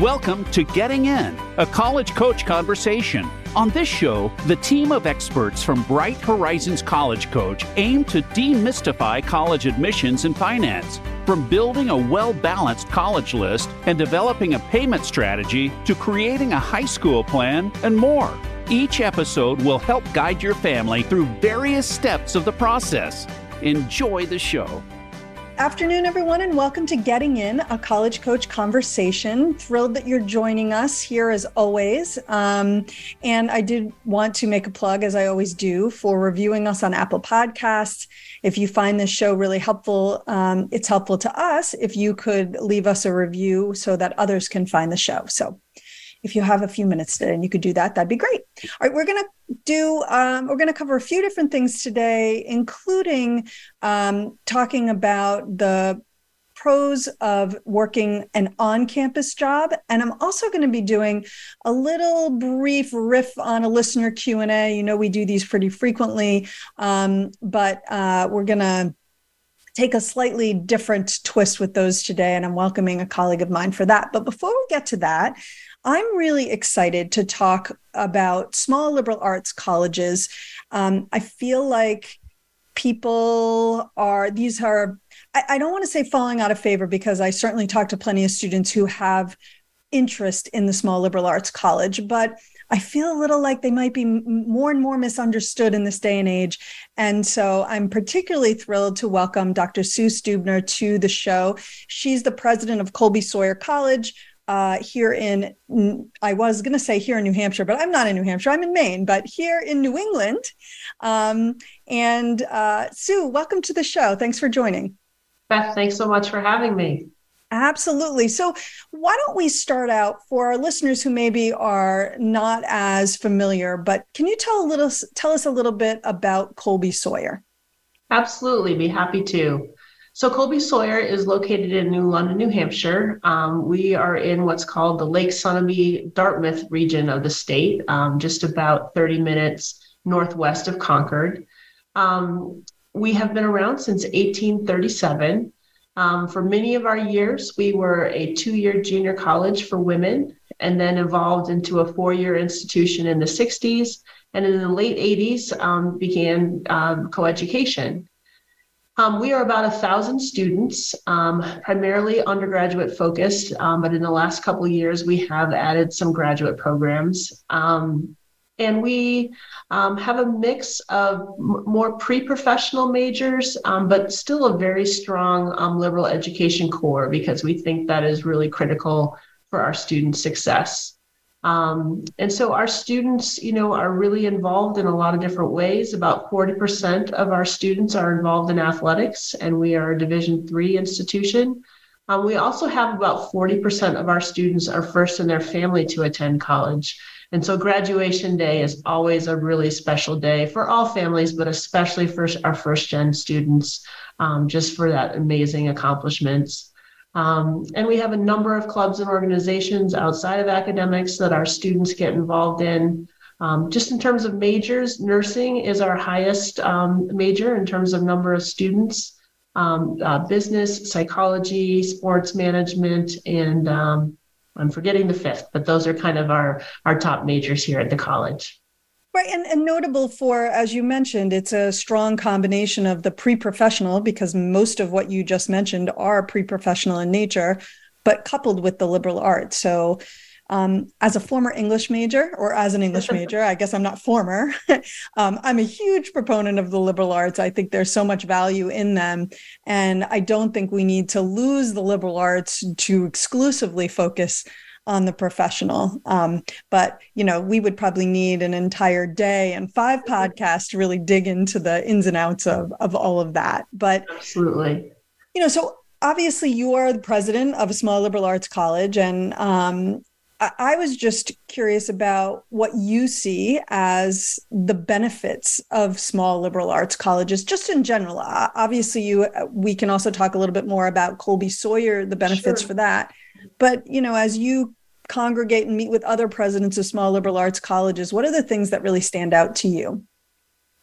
Welcome to Getting In, a college coach conversation. On this show, the team of experts from Bright Horizons College Coach aim to demystify college admissions and finance. From building a well balanced college list and developing a payment strategy to creating a high school plan and more. Each episode will help guide your family through various steps of the process. Enjoy the show. Afternoon, everyone, and welcome to Getting In, a college coach conversation. Thrilled that you're joining us here as always. Um, and I did want to make a plug, as I always do, for reviewing us on Apple Podcasts. If you find this show really helpful, um, it's helpful to us if you could leave us a review so that others can find the show. So if you have a few minutes today and you could do that, that'd be great. All right, we're going to do, um, we're going to cover a few different things today, including um, talking about the pros of working an on-campus job. And i'm also going to be doing a little brief riff on a listener q&a you know we do these pretty frequently um, but uh, we're going to take a slightly different twist with those today and i'm welcoming a colleague of mine for that. But before we get to that I'm really excited to talk about small liberal arts colleges. Um, I feel like people are, these are, I, I don't want to say falling out of favor because I certainly talk to plenty of students who have interest in the small liberal arts college, but I feel a little like they might be more and more misunderstood in this day and age. And so I'm particularly thrilled to welcome Dr. Sue Stuebner to the show. She's the president of Colby Sawyer College, uh, here in, I was going to say here in New Hampshire, but I'm not in New Hampshire. I'm in Maine, but here in New England. Um, and uh, Sue, welcome to the show. Thanks for joining. Beth, thanks so much for having me. Absolutely. So, why don't we start out for our listeners who maybe are not as familiar, but can you tell a little tell us a little bit about Colby Sawyer? Absolutely, be happy to. So Colby Sawyer is located in New London, New Hampshire. Um, we are in what's called the Lake Sunapee Dartmouth region of the state, um, just about 30 minutes northwest of Concord. Um, we have been around since 1837. Um, for many of our years, we were a two year junior college for women and then evolved into a four year institution in the 60s. And in the late 80s, um, began um, coeducation. Um, we are about a thousand students, um, primarily undergraduate focused, um, but in the last couple years, we have added some graduate programs. Um, and we um, have a mix of m- more pre professional majors, um, but still a very strong liberal education core because we think that is really critical for our students' success. Um, and so our students, you know, are really involved in a lot of different ways. About 40% of our students are involved in athletics, and we are a Division three institution. Um, we also have about 40% of our students are first in their family to attend college. And so graduation day is always a really special day for all families, but especially for our first gen students, um, just for that amazing accomplishments. Um, and we have a number of clubs and organizations outside of academics that our students get involved in. Um, just in terms of majors, nursing is our highest um, major in terms of number of students. Um, uh, business, psychology, sports management, and um, I'm forgetting the fifth, but those are kind of our, our top majors here at the college. Right. And, and notable for, as you mentioned, it's a strong combination of the pre professional, because most of what you just mentioned are pre professional in nature, but coupled with the liberal arts. So, um, as a former English major, or as an English major, I guess I'm not former, um, I'm a huge proponent of the liberal arts. I think there's so much value in them. And I don't think we need to lose the liberal arts to exclusively focus on the professional. Um, but you know, we would probably need an entire day and five podcasts to really dig into the ins and outs of of all of that. But absolutely, you know, so obviously you are the president of a small liberal arts college, and um, I, was just curious about what you see as the benefits of small liberal arts colleges, just in general. Uh, obviously, you we can also talk a little bit more about Colby Sawyer, the benefits sure. for that. But you know, as you congregate and meet with other presidents of small liberal arts colleges, what are the things that really stand out to you?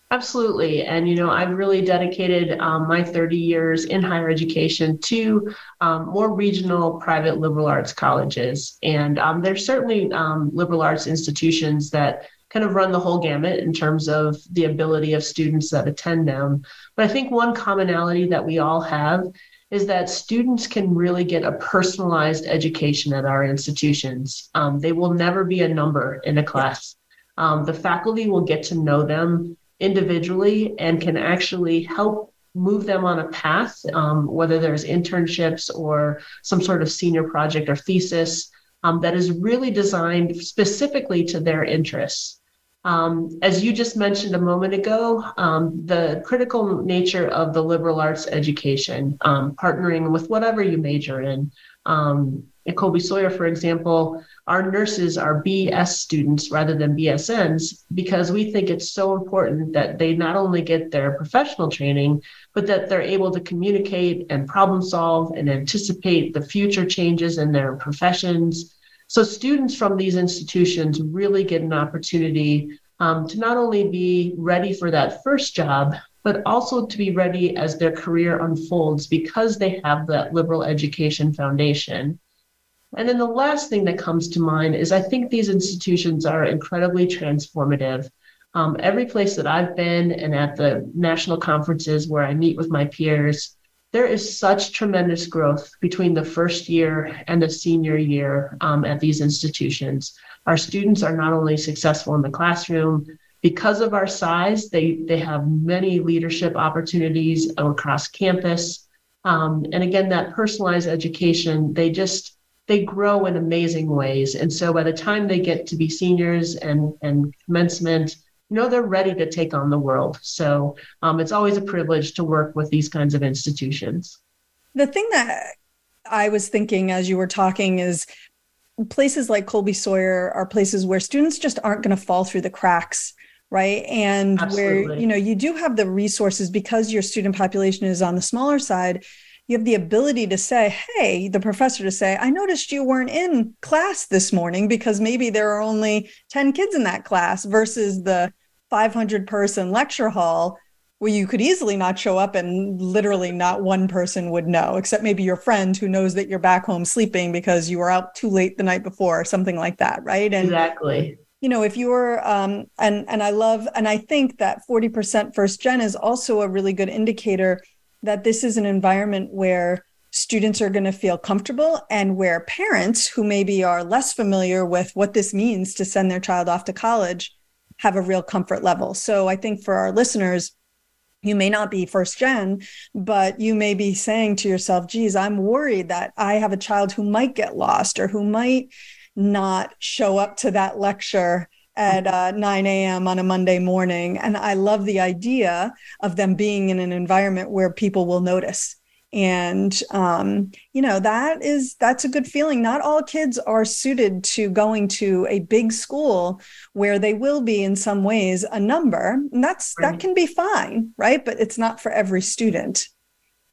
Absolutely. And, you know, I've really dedicated um, my 30 years in higher education to um, more regional private liberal arts colleges. And um, there's certainly um, liberal arts institutions that kind of run the whole gamut in terms of the ability of students that attend them. But I think one commonality that we all have is that students can really get a personalized education at our institutions. Um, they will never be a number in a class. Um, the faculty will get to know them individually and can actually help move them on a path, um, whether there's internships or some sort of senior project or thesis um, that is really designed specifically to their interests. Um, as you just mentioned a moment ago, um, the critical nature of the liberal arts education, um, partnering with whatever you major in. Um, at Colby Sawyer, for example, our nurses are BS students rather than BSNs because we think it's so important that they not only get their professional training, but that they're able to communicate and problem solve and anticipate the future changes in their professions. So, students from these institutions really get an opportunity um, to not only be ready for that first job, but also to be ready as their career unfolds because they have that liberal education foundation. And then the last thing that comes to mind is I think these institutions are incredibly transformative. Um, every place that I've been and at the national conferences where I meet with my peers, there is such tremendous growth between the first year and the senior year um, at these institutions. Our students are not only successful in the classroom, because of our size, they, they have many leadership opportunities across campus. Um, and again, that personalized education, they just they grow in amazing ways. And so by the time they get to be seniors and, and commencement, you know, they're ready to take on the world. So um, it's always a privilege to work with these kinds of institutions. The thing that I was thinking as you were talking is places like Colby Sawyer are places where students just aren't going to fall through the cracks right and Absolutely. where you know you do have the resources because your student population is on the smaller side you have the ability to say, hey, the professor to say, I noticed you weren't in class this morning because maybe there are only 10 kids in that class versus the 500 person lecture hall where you could easily not show up and literally not one person would know, except maybe your friend who knows that you're back home sleeping because you were out too late the night before or something like that. Right. And exactly. You know, if you're um and and I love and I think that 40% first gen is also a really good indicator that this is an environment where students are going to feel comfortable and where parents who maybe are less familiar with what this means to send their child off to college have a real comfort level. So I think for our listeners, you may not be first gen, but you may be saying to yourself, geez, I'm worried that I have a child who might get lost or who might not show up to that lecture at uh, 9 a.m. on a Monday morning. And I love the idea of them being in an environment where people will notice. And um, you know that is that's a good feeling. Not all kids are suited to going to a big school where they will be in some ways a number. And that's right. that can be fine, right? But it's not for every student.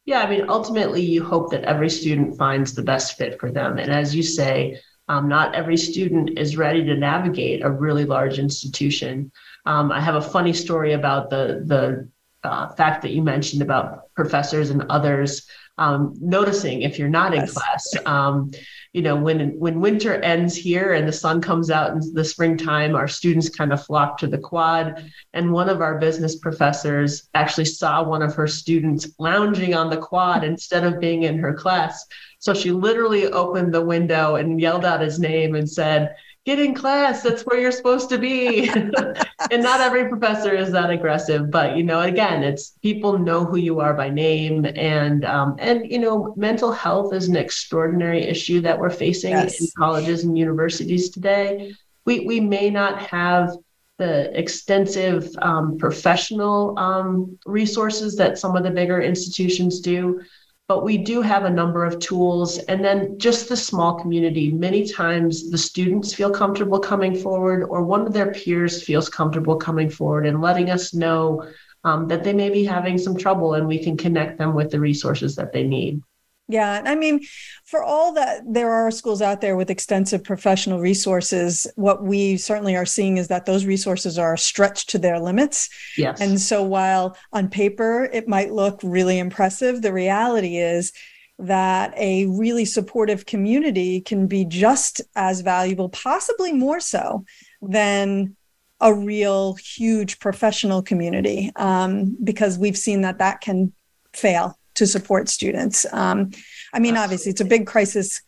Yeah, I mean, ultimately, you hope that every student finds the best fit for them. And as you say, um, not every student is ready to navigate a really large institution. Um, I have a funny story about the the uh, fact that you mentioned about professors and others um, noticing if you're not yes. in class. Um, you know, when when winter ends here and the sun comes out in the springtime, our students kind of flock to the quad. And one of our business professors actually saw one of her students lounging on the quad instead of being in her class. So she literally opened the window and yelled out his name and said, get in class that's where you're supposed to be and not every professor is that aggressive but you know again it's people know who you are by name and um, and you know mental health is an extraordinary issue that we're facing yes. in colleges and universities today we we may not have the extensive um, professional um, resources that some of the bigger institutions do but we do have a number of tools. And then just the small community, many times the students feel comfortable coming forward, or one of their peers feels comfortable coming forward and letting us know um, that they may be having some trouble and we can connect them with the resources that they need. Yeah. and I mean, for all that there are schools out there with extensive professional resources, what we certainly are seeing is that those resources are stretched to their limits. Yes. And so while on paper it might look really impressive, the reality is that a really supportive community can be just as valuable, possibly more so than a real huge professional community, um, because we've seen that that can fail to support students. Um, I mean, obviously, it's a big crisis.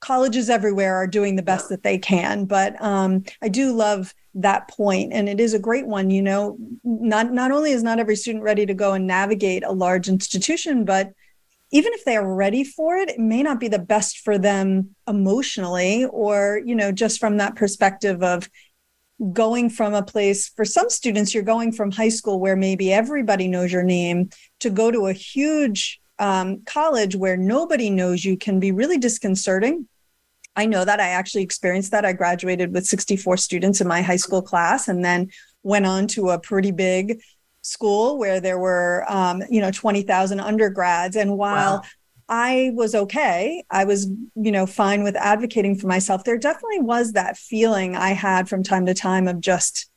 Colleges everywhere are doing the best that they can, but um, I do love that point, and it is a great one. You know, not not only is not every student ready to go and navigate a large institution, but even if they are ready for it, it may not be the best for them emotionally, or you know, just from that perspective of going from a place for some students you're going from high school where maybe everybody knows your name to go to a huge um, college where nobody knows you can be really disconcerting. I know that. I actually experienced that. I graduated with 64 students in my high school class and then went on to a pretty big school where there were um, you know 20000 undergrads. And while wow. I was okay. I was, you know, fine with advocating for myself. There definitely was that feeling I had from time to time of just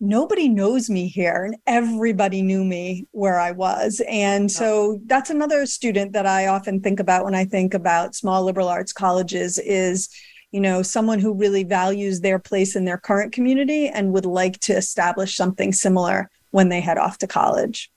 nobody knows me here and everybody knew me where I was. And so uh-huh. that's another student that I often think about when I think about small liberal arts colleges is you know someone who really values their place in their current community and would like to establish something similar when they head off to college.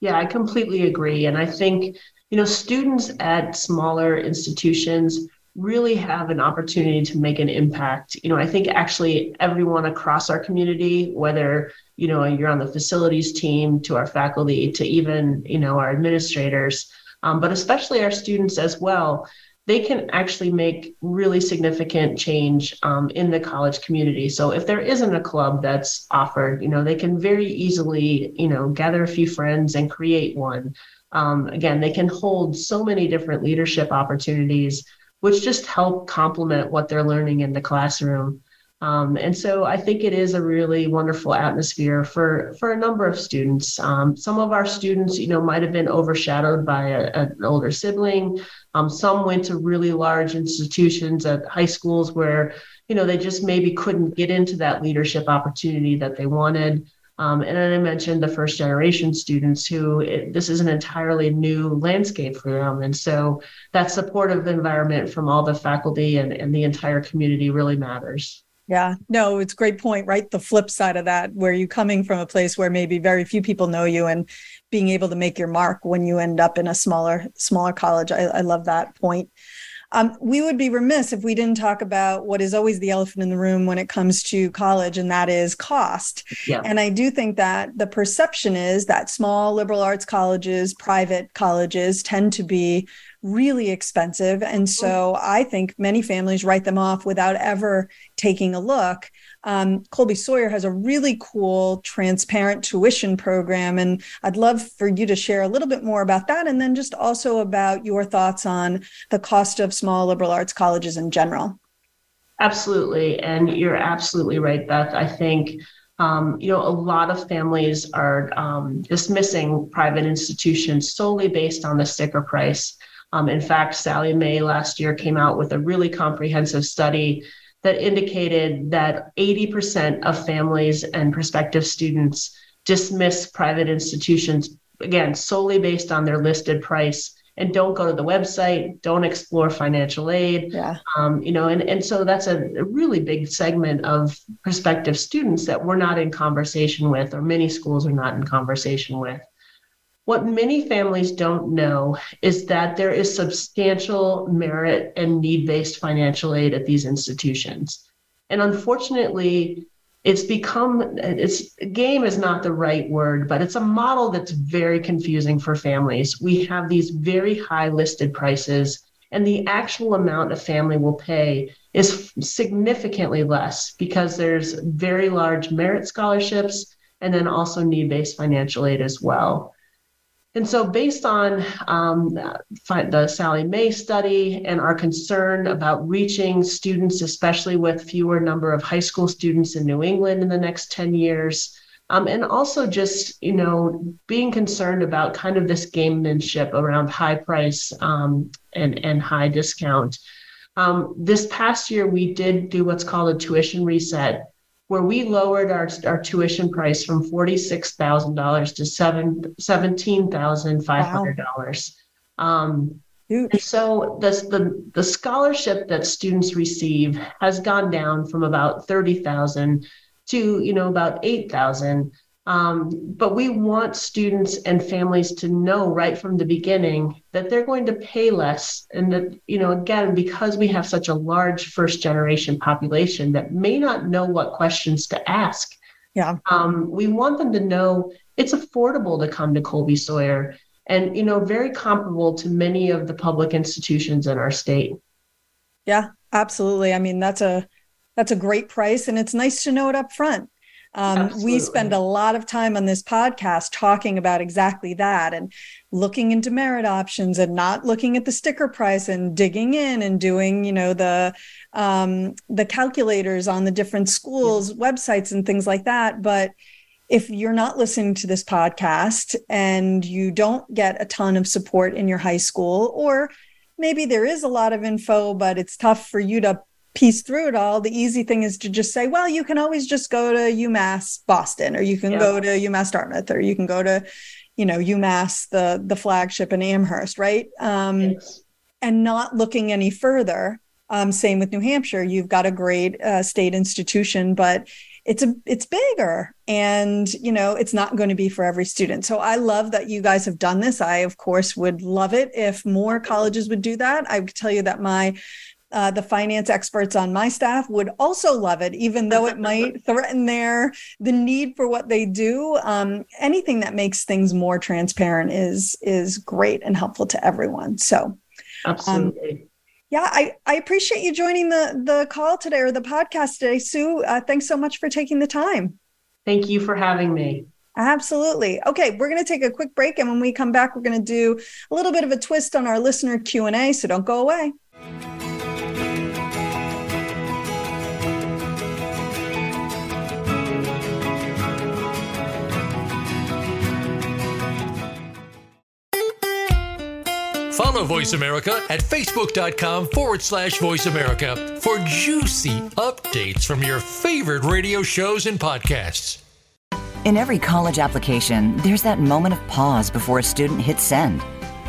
Yeah, I completely agree and I think you know, students at smaller institutions really have an opportunity to make an impact. You know, I think actually everyone across our community, whether, you know, you're on the facilities team to our faculty to even, you know, our administrators, um, but especially our students as well, they can actually make really significant change um, in the college community. So if there isn't a club that's offered, you know, they can very easily, you know, gather a few friends and create one um, again, they can hold so many different leadership opportunities, which just help complement what they're learning in the classroom. Um, and so I think it is a really wonderful atmosphere for for a number of students. Um, some of our students, you know, might have been overshadowed by a, an older sibling. Um, some went to really large institutions at high schools where, you know, they just maybe couldn't get into that leadership opportunity that they wanted. Um, and then I mentioned the first generation students who it, this is an entirely new landscape for them. And so that supportive environment from all the faculty and, and the entire community really matters. Yeah, no, it's a great point, right? The flip side of that, where you coming from a place where maybe very few people know you and being able to make your mark when you end up in a smaller, smaller college. I, I love that point. Um, we would be remiss if we didn't talk about what is always the elephant in the room when it comes to college, and that is cost. Yeah. And I do think that the perception is that small liberal arts colleges, private colleges tend to be really expensive. And so I think many families write them off without ever taking a look um, Colby Sawyer has a really cool transparent tuition program. And I'd love for you to share a little bit more about that. And then just also about your thoughts on the cost of small liberal arts colleges in general. Absolutely. And you're absolutely right, Beth. I think. Um, you know, a lot of families are um, dismissing private institutions solely based on the sticker price. Um, in fact, Sallie Mae last year came out with a really comprehensive study that indicated that 80% of families and prospective students dismiss private institutions, again, solely based on their listed price and don't go to the website, don't explore financial aid. Yeah. Um, you know, and, and so that's a, a, really big segment of prospective students that we're not in conversation with, or many schools are not in conversation with. What many families don't know is that there is substantial merit and need based financial aid at these institutions. And unfortunately, it's become it's game is not the right word but it's a model that's very confusing for families we have these very high listed prices and the actual amount a family will pay is significantly less because there's very large merit scholarships and then also need-based financial aid as well and so, based on um, the Sallie Mae study and our concern about reaching students, especially with fewer number of high school students in New England in the next 10 years, Um, and also just you know being concerned about kind of this gamemanship around high price um, and and high discount. Um, this past year, we did do what's called a tuition reset, where we lowered our, our tuition price from $46,000 to seven, $17,500. Wow. Um, so the, the, the scholarship that students receive has gone down from about 30,000 to, you know, about 8,000. Um, but we want students and families to know right from the beginning that they're going to pay less. And that, you know, again, because we have such a large first generation population that may not know what questions to ask. Yeah. Um, we want them to know it's affordable to come to Colby Sawyer and, you know, very comparable to many of the public institutions in our state. Yeah, absolutely. I mean, that's a, that's a great price and it's nice to know it up front um, we spend a lot of time on this podcast talking about exactly that and looking into merit options and not looking at the sticker price and digging in and doing, you know, the um, the calculators on the different schools' yeah. websites and things like that. But if you're not listening to this podcast and you don't get a ton of support in your high school, or maybe there is a lot of info, but it's tough for you to piece through it all, the easy thing is to just say, well, you can always just go to UMass Boston, or you can yeah. go to UMass Dartmouth, or you can go to, you know, UMass, the the flagship in Amherst, right? Um, yes. And not looking any further. Um, same with New Hampshire. You've got a great uh, state institution, but it's a it's bigger and you know it's not going to be for every student so i love that you guys have done this i of course would love it if more colleges would do that i would tell you that my uh, the finance experts on my staff would also love it, even though it might threaten their the need for what they do. Um, anything that makes things more transparent is is great and helpful to everyone. So, absolutely. Um, yeah, I, I appreciate you joining the the call today or the podcast today, Sue. Uh, thanks so much for taking the time. Thank you for having me. Absolutely. Okay, we're going to take a quick break, and when we come back, we're going to do a little bit of a twist on our listener Q and A. So don't go away. Follow Voice America at facebook.com forward slash voice America for juicy updates from your favorite radio shows and podcasts. In every college application, there's that moment of pause before a student hits send.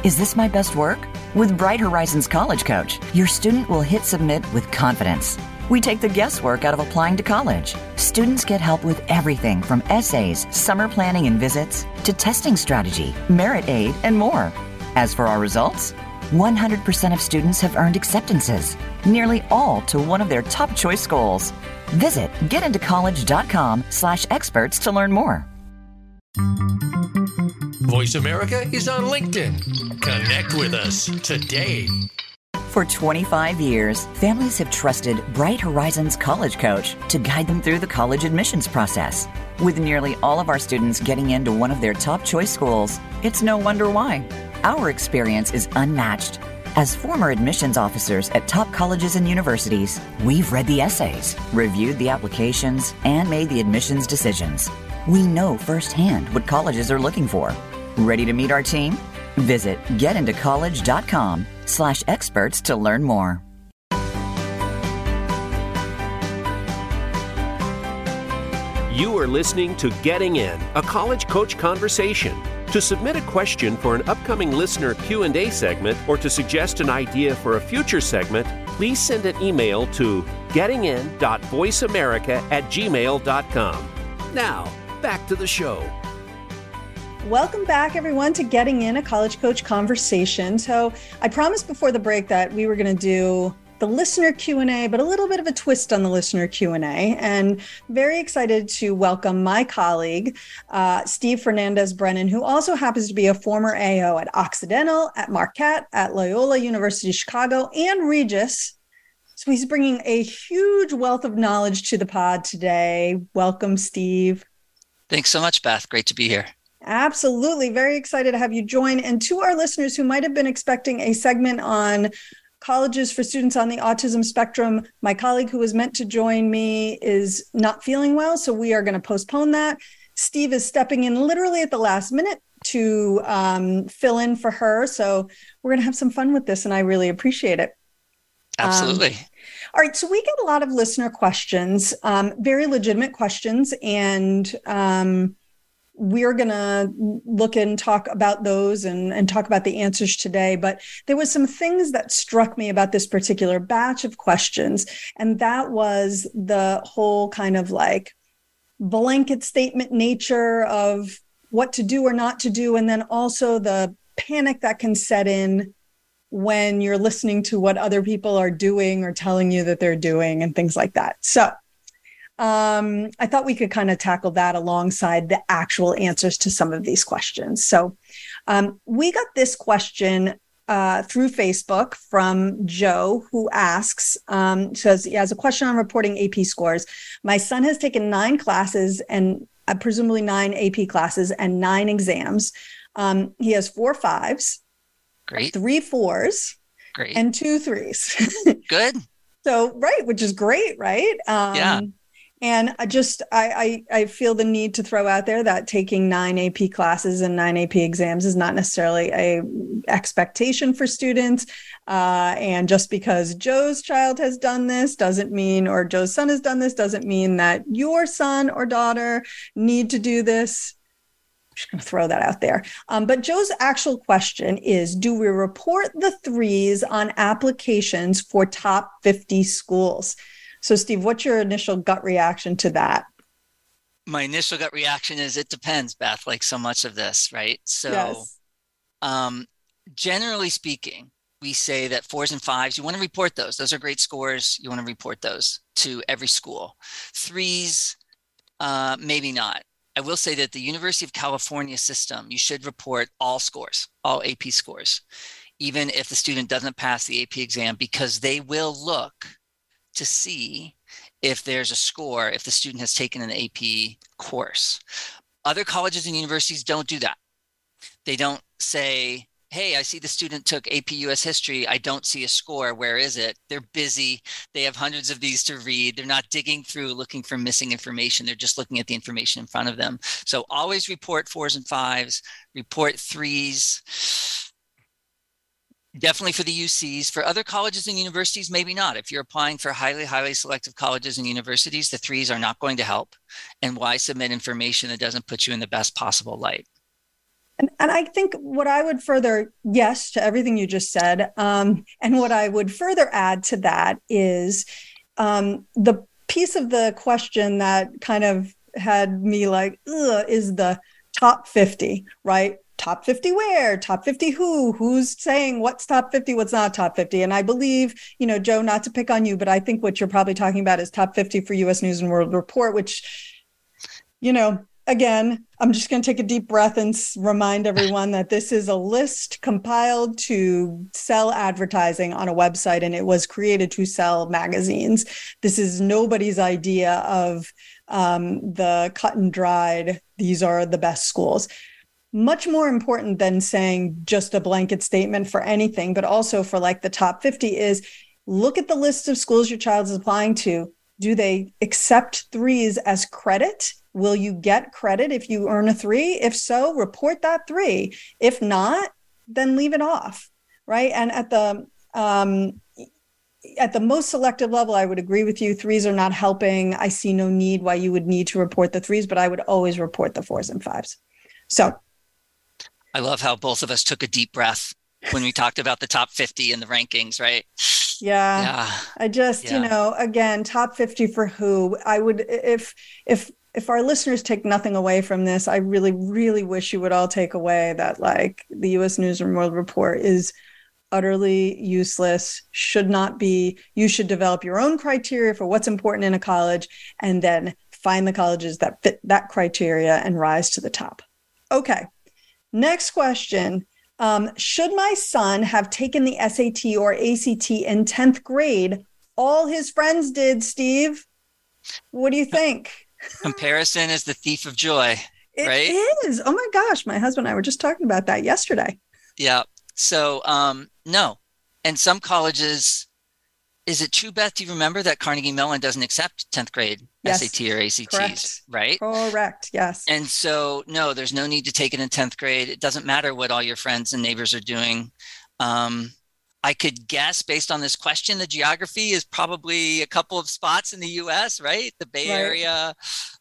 Is this my best work? With Bright Horizons College Coach, your student will hit submit with confidence. We take the guesswork out of applying to college. Students get help with everything from essays, summer planning and visits, to testing strategy, merit aid, and more. As for our results, 100% of students have earned acceptances, nearly all to one of their top choice schools. Visit getintocollege.com slash experts to learn more. Voice America is on LinkedIn. Connect with us today. For 25 years, families have trusted Bright Horizons College Coach to guide them through the college admissions process. With nearly all of our students getting into one of their top choice schools, it's no wonder why. Our experience is unmatched. As former admissions officers at top colleges and universities, we've read the essays, reviewed the applications, and made the admissions decisions. We know firsthand what colleges are looking for. Ready to meet our team? Visit getintocollege.com slash experts to learn more. You are listening to Getting In, a college coach conversation. To submit a question for an upcoming listener Q&A segment or to suggest an idea for a future segment, please send an email to gettingin.voiceamerica at gmail.com. Now, back to the show. Welcome back, everyone, to Getting In a College Coach Conversation. So, I promised before the break that we were going to do the listener q&a but a little bit of a twist on the listener q&a and very excited to welcome my colleague uh, steve fernandez brennan who also happens to be a former ao at occidental at marquette at loyola university chicago and regis. So he's bringing a huge wealth of knowledge to the pod today. Welcome steve. Thanks so much beth. Great to be here. Absolutely. Very excited to have you join. And to our listeners who might have been expecting a segment on colleges for students on the autism spectrum. My colleague who was meant to join me is not feeling well, so we are going to postpone that. Steve is stepping in literally at the last minute to um, fill in for her. So we're going to have some fun with this, and I really appreciate it. Absolutely. Um, all right. So we get a lot of listener questions, um, very legitimate questions, and um, we're going to look and talk about those and, and talk about the answers today. But there was some things that struck me about this particular batch of questions, and that was the whole kind of like blanket statement nature of what to do or not to do, and then also the panic that can set in when you're listening to what other people are doing or telling you that they're doing and things like that. So um, I thought we could kind of tackle that alongside the actual answers to some of these questions. So um, we got this question uh, through Facebook from Joe, who asks, um, says he has a question on reporting AP scores. My son has taken nine classes and uh, presumably nine AP classes and nine exams. Um, he has four fives, Great. three fours, Great. and two threes. Good. so right, which is great, right? Um, Yeah. And I just I, I I feel the need to throw out there that taking nine AP classes and nine AP exams is not necessarily a expectation for students. Uh, and just because Joe's child has done this doesn't mean, or Joe's son has done this doesn't mean that your son or daughter need to do this. I'm just going to throw that out there. Um, but Joe's actual question is Do we report the threes on applications for top 50 schools? So, Steve, what's your initial gut reaction to that? My initial gut reaction is it depends, Beth, like so much of this, right? So, yes. um, generally speaking, we say that fours and fives, you want to report those. Those are great scores. You want to report those to every school. Threes, uh, maybe not. I will say that the University of California system, you should report all scores, all AP scores, even if the student doesn't pass the AP exam, because they will look to see if there's a score if the student has taken an AP course. Other colleges and universities don't do that. They don't say, hey, I see the student took AP US history. I don't see a score. Where is it? They're busy. They have hundreds of these to read. They're not digging through looking for missing information. They're just looking at the information in front of them. So always report fours and fives, report threes definitely for the UCs. For other colleges and universities, maybe not. If you're applying for highly, highly selective colleges and universities, the threes are not going to help. And why submit information that doesn't put you in the best possible light? And, and I think what I would further, yes, to everything you just said. Um, and what I would further add to that is um, the piece of the question that kind of had me like, is the top 50, right? Top 50 where top 50 who who's saying what's top 50 what's not top 50 and i believe you know joe not to pick on you but i think what you're probably talking about is top 50 for us news and world report which you know again i'm just going to take a deep breath and remind everyone that this is a list compiled to sell advertising on a website and it was created to sell magazines. This is nobody's idea of um, the cut and dried these are the best schools much more important than saying just a blanket statement for anything, but also for like the top 50 is look at the list of schools your child is applying to. Do they accept threes as credit? Will you get credit if you earn a three? If so, report that three. If not, then leave it off. Right. And at the, um, at the most selective level, I would agree with you. Threes are not helping. I see no need why you would need to report the threes, but I would always report the fours and fives. So I love how both of us took a deep breath when we talked about the top 50 and the rankings, right? Yeah. yeah. I just, yeah. you know, again, top 50 for who? I would if if if our listeners take nothing away from this, I really really wish you would all take away that like the US News and World Report is utterly useless, should not be. You should develop your own criteria for what's important in a college and then find the colleges that fit that criteria and rise to the top. Okay. Next question. Um, should my son have taken the SAT or ACT in 10th grade? All his friends did, Steve. What do you think? Comparison is the thief of joy, it right? It is. Oh my gosh. My husband and I were just talking about that yesterday. Yeah. So, um, no. And some colleges, is it true, Beth? Do you remember that Carnegie Mellon doesn't accept 10th grade Yes, SAT or ACTs, correct. right? Correct. Yes. And so, no, there's no need to take it in 10th grade. It doesn't matter what all your friends and neighbors are doing. Um, I could guess based on this question, the geography is probably a couple of spots in the US, right? The Bay Right. Area,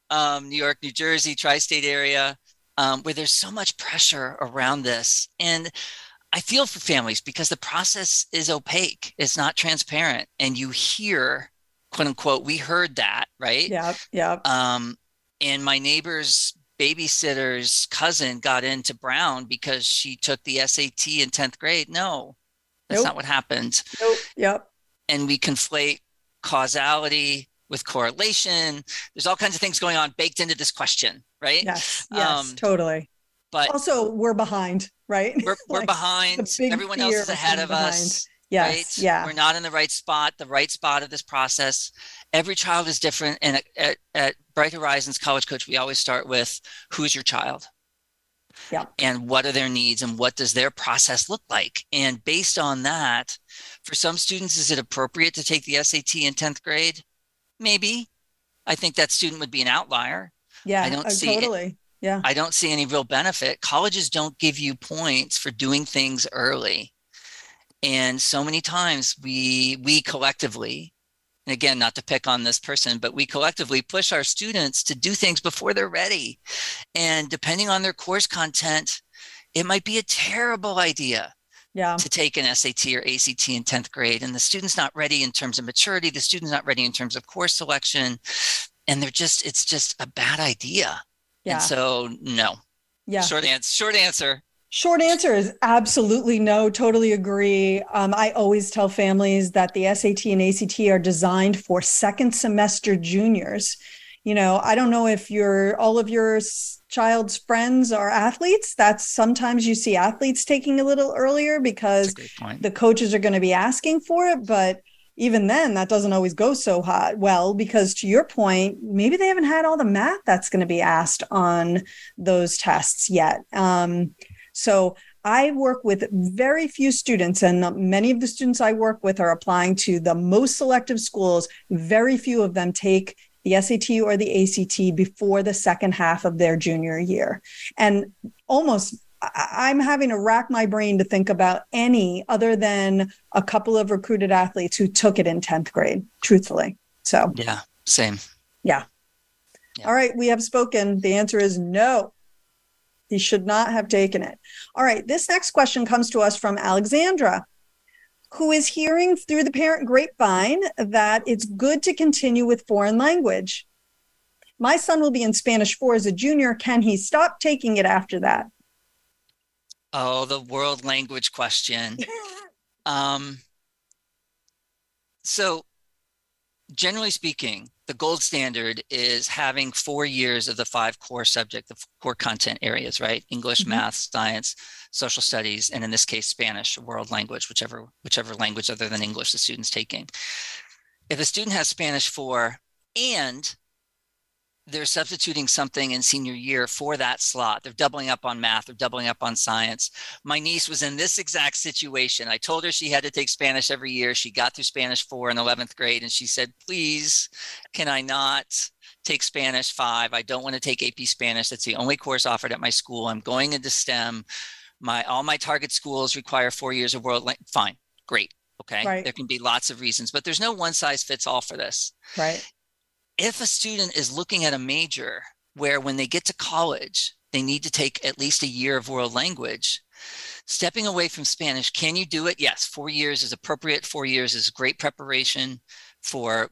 um, New York, New Jersey, tri state area, um, where there's so much pressure around this. And I feel for families because the process is opaque, it's not transparent. And you hear, quote unquote, we heard that, right? Yep. Yep. Um, and my neighbor's babysitter's cousin got into Brown because she took the SAT in 10th grade. No, that's Nope. not what happened. Nope. Yep. And we conflate causality with correlation. There's all kinds of things going on baked into this question, right? Yes. Yes. Um, totally. But Also, we're behind, right? we're, we're Like, behind. Everyone else is ahead of us. Yes. right? Yeah. We're not in the right spot, the right spot of this process. Every child is different. And at, at, Bright Horizons College Coach, we always start with who's your child? Yeah. And what are their needs and what does their process look like? And based on that, for some students, is it appropriate to take the SAT in 10th grade? Maybe. I think that student would be an outlier. yeah. I don't uh, see it. Yeah. I don't see any real benefit. Colleges don't give you points for doing things early. And so many times we we collectively, and again, not to pick on this person, but we collectively push our students to do things before they're ready. And depending on their course content, it might be a terrible idea Yeah. to take an SAT or ACT in 10th grade. And the student's not ready in terms of maturity, the student's not ready in terms of course selection. And they're just, it's just a bad idea. Yeah. And so no. yeah. Short answer. Short answer. Short answer is absolutely no. Totally agree. Um, I always tell families that the SAT and ACT are designed for second semester juniors. You know, I don't know if your all of your child's friends are athletes. That's sometimes you see athletes taking a little earlier because the coaches are going to be asking for it but even then that doesn't always go so hot. Well because to your point maybe they haven't had all the math that's going to be asked on those tests yet. Um, so i work with very few students and many of the students i work with are applying to the most selective schools. Very few of them take the SAT or the ACT before the second half of their junior year. And almost I'm having to rack my brain to think about any other than a couple of recruited athletes who took it in 10th grade, truthfully. So, Yeah. Same. Yeah. all right, we have spoken. The answer is no. He should not have taken it. All right, this next question comes to us from Alexandra, who is hearing through the parent grapevine that it's good to continue with foreign language. My son will be in Spanish 4 as a junior. Can he stop taking it after that? Oh, the world language question. Um, so, generally speaking, the gold standard is having four years of the five core subject, the core content areas, right? English, Mhm. math, science, social studies, and in this case, Spanish, world language, whichever whichever language other than English the student's taking. If a student has Spanish four and they're substituting something in senior year for that slot. They're doubling up on math, they're doubling up on science. My niece was in this exact situation. I told her she had to take Spanish every year. She got through Spanish 4 in 11th grade and she said, "Please, can I not take Spanish 5? I don't want to take AP Spanish. That's the only course offered at my school. I'm going into STEM. My all my target schools require 4 years of world fine. Great. Okay? Right. There can be lots of reasons, but there's no one size fits all for this Right. If a student is looking at a major where when they get to college, they need to take at least a year of world language, stepping away from Spanish, can you do it? Yes, four years is appropriate. Four years is great preparation for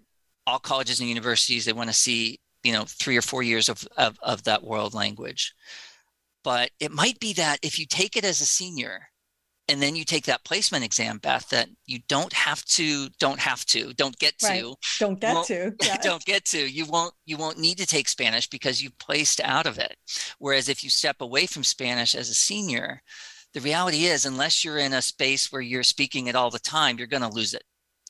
all colleges and universities. They want to see, you know, three or four years of, of, of that world language. But it might be that if you take it as a senior, and then you take that placement exam, Beth, that you don't have to, don't have to, don't get Right. to, Don't get to. Yeah. don't get to you won't you won't need to take spanish because you placed out of it whereas if you step away from spanish as a senior the reality is unless you're in a space where you're speaking it all the time you're going to lose it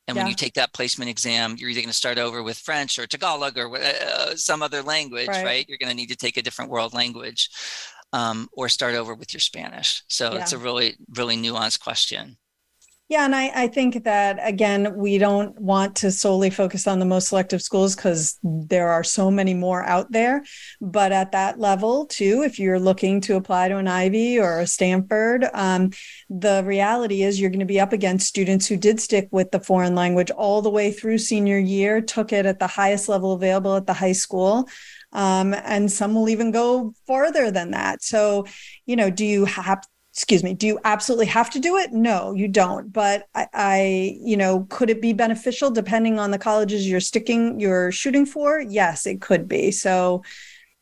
and when you take that placement exam you're either going to start over with french or tagalog or uh, some other language Right. right, you're going to need to take a different world language um, or start over with your spanish so it's a really really nuanced question Yeah, and I, I think that again, we don't want to solely focus on the most selective schools because there are so many more out there. But at that level, too, if you're looking to apply to an Ivy or a Stanford, um, the reality is you're going to be up against students who did stick with the foreign language all the way through senior year, took it at the highest level available at the high school. Um, and some will even go farther than that. So, you know, do you have excuse me do you absolutely have to do it? No you don't. But I, I, you know could it be beneficial depending on the colleges you're sticking you're shooting for? Yes it could be. So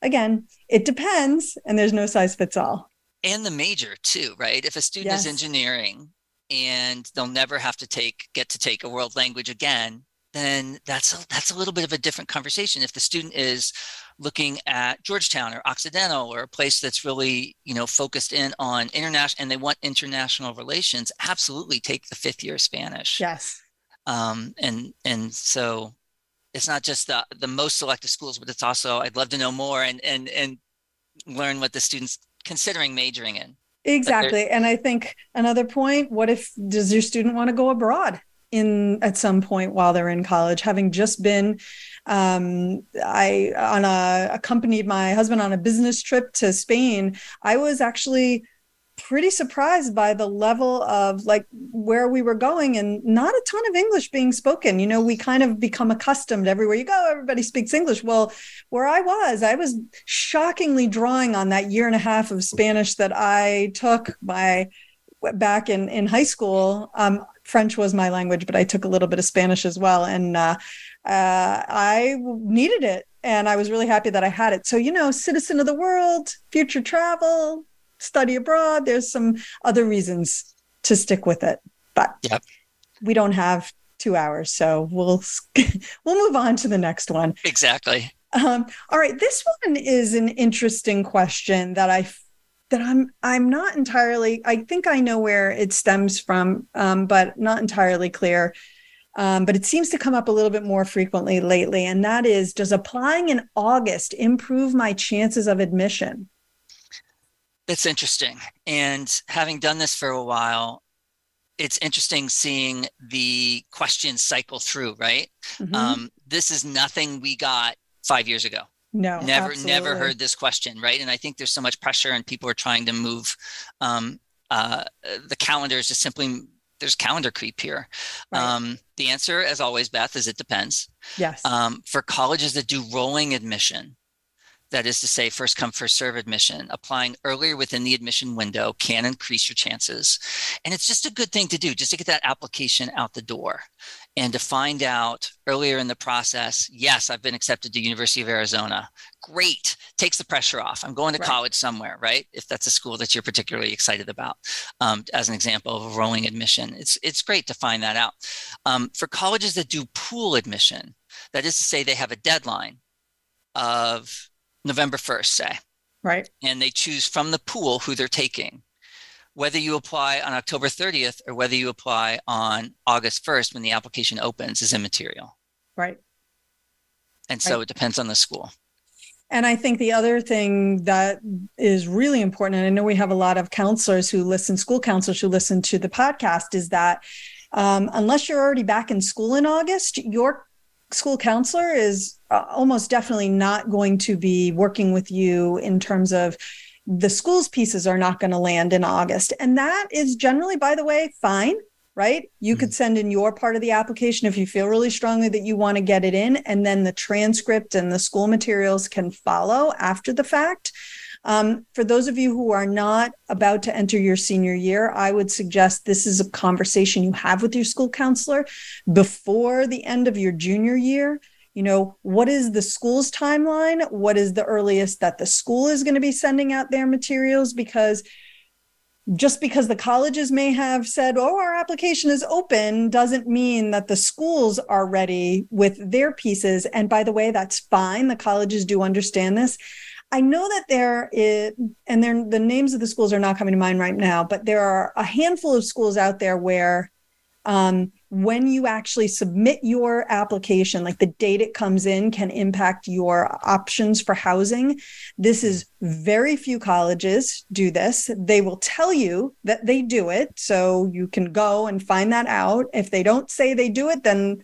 again it depends and there's no size fits all. And the major too right? If a student yes. is engineering and they'll never have to take get to take a world language again then that's a, that's a little bit of a different conversation if the student is looking at Georgetown or Occidental or a place that's really, you know, focused in on international and they want international relations, absolutely take the fifth year Spanish. Yes. Um, and and so it's not just the the most selective schools, but it's also I'd love to know more and and and learn what the students considering majoring in. Exactly. And I think another point, what if does your student want to go abroad? In at some point while they're in college. Having just been um, i on a accompanied my husband on a business trip to spain i was actually pretty surprised by the level of like where we were going and not a ton of english being spoken. You know we kind of become accustomed everywhere you go everybody speaks english. Well where i was i was shockingly drawing on that year and a half of spanish that i took by back in in high school. Um, French was my language, but I took a little bit of Spanish as well. And uh, uh, I needed it. And I was really happy that I had it. So, you know, citizen of the world, future travel, study abroad, there's some other reasons to stick with it. But yep. we don't have two hours. So we'll we'll move on to the next one. Exactly. Um, all right. This one is an interesting question that I that I'm I'm not entirely. I think I know where it stems from, um, but not entirely clear. Um, but it seems to come up a little bit more frequently lately, and that is: Does applying in August improve my chances of admission? That's interesting. And having done this for a while, it's interesting seeing the questions cycle through. Right? Mm-hmm. Um, this is nothing we got five years ago. No, never, absolutely. never heard this question, right? And I think there's so much pressure, and people are trying to move. Um, uh, the calendar is just simply there's calendar creep here. Right. Um, the answer, as always, Beth, is it depends. Yes. Um, for colleges that do rolling admission, that is to say, first come, first serve admission, applying earlier within the admission window can increase your chances. And it's just a good thing to do, just to get that application out the door and to find out earlier in the process, yes, I've been accepted to University of Arizona. Great, takes the pressure off. I'm going to right. college somewhere, right? If that's a school that you're particularly excited about, um, as an example of a rolling admission, it's it's great to find that out. Um, for colleges that do pool admission, that is to say, they have a deadline of November 1st, say. Right. And they choose from the pool who they're taking. Whether you apply on October 30th or whether you apply on August 1st when the application opens is immaterial. Right. And so right. it depends on the school. And I think the other thing that is really important, and I know we have a lot of counselors who listen, school counselors who listen to the podcast, is that um, unless you're already back in school in August, your school counselor is uh, almost definitely not going to be working with you in terms of the school's pieces are not going to land in August. And that is generally, by the way, fine, right? You mm-hmm. could send in your part of the application if you feel really strongly that you want to get it in, and then the transcript and the school materials can follow after the fact. Um, for those of you who are not about to enter your senior year, I would suggest this is a conversation you have with your school counselor before the end of your junior year. You know, what is the school's timeline? What is the earliest that the school is going to be sending out their materials? Because just because the colleges may have said, oh, our application is open, doesn't mean that the schools are ready with their pieces. And by the way, that's fine. The colleges do understand this. I know that there is, and the names of the schools are not coming to mind right now, but there are a handful of schools out there where um, when you actually submit your application, like the date it comes in can impact your options for housing. This is very few colleges do this. They will tell you that they do it. So you can go and find that out. If they don't say they do it, then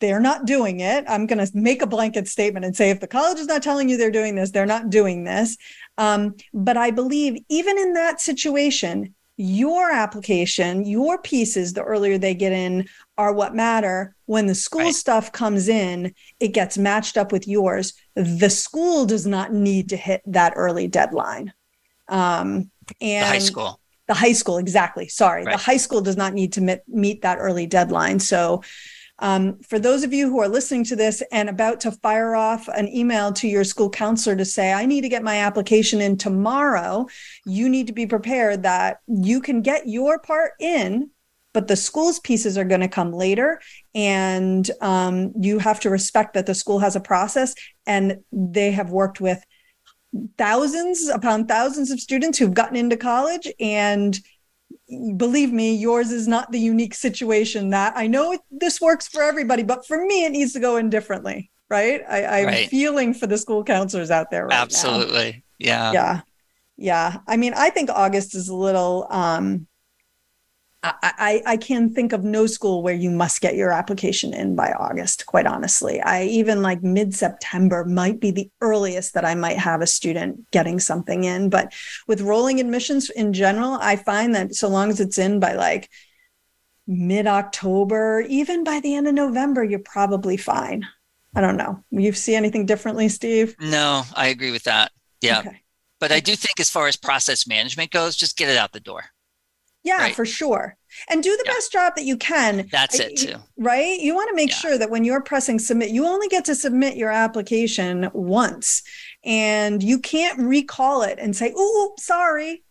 they're not doing it. I'm going to make a blanket statement and say if the college is not telling you they're doing this, they're not doing this. Um, but I believe even in that situation, your application, your pieces, the earlier they get in, are what matter. When the school right. stuff comes in, it gets matched up with yours. The school does not need to hit that early deadline. Um, and the high school. The high school, exactly. Sorry. Right. The high school does not need to meet, meet that early deadline. So, um, for those of you who are listening to this and about to fire off an email to your school counselor to say, I need to get my application in tomorrow, you need to be prepared that you can get your part in, but the school's pieces are going to come later. And um, you have to respect that the school has a process and they have worked with thousands upon thousands of students who've gotten into college and believe me, yours is not the unique situation that I know it, this works for everybody, but for me, it needs to go in differently. Right. I, am right. feeling for the school counselors out there. Right Absolutely. Now. Yeah. Yeah. Yeah. I mean, I think August is a little, um, I, I, can think of no school where you must get your application in by August, quite honestly. I even like mid September might be the earliest that I might have a student getting something in. But with rolling admissions in general, I find that so long as it's in by like mid October, even by the end of November, you're probably fine. I don't know. You see anything differently, Steve? No, I agree with that. Yeah. Okay. But I do think, as far as process management goes, just get it out the door. Yeah, right. for sure. And do the yeah. best job that you can. That's it too. Right? You want to make yeah. sure that when you're pressing submit, you only get to submit your application once and you can't recall it and say, "Oh, sorry.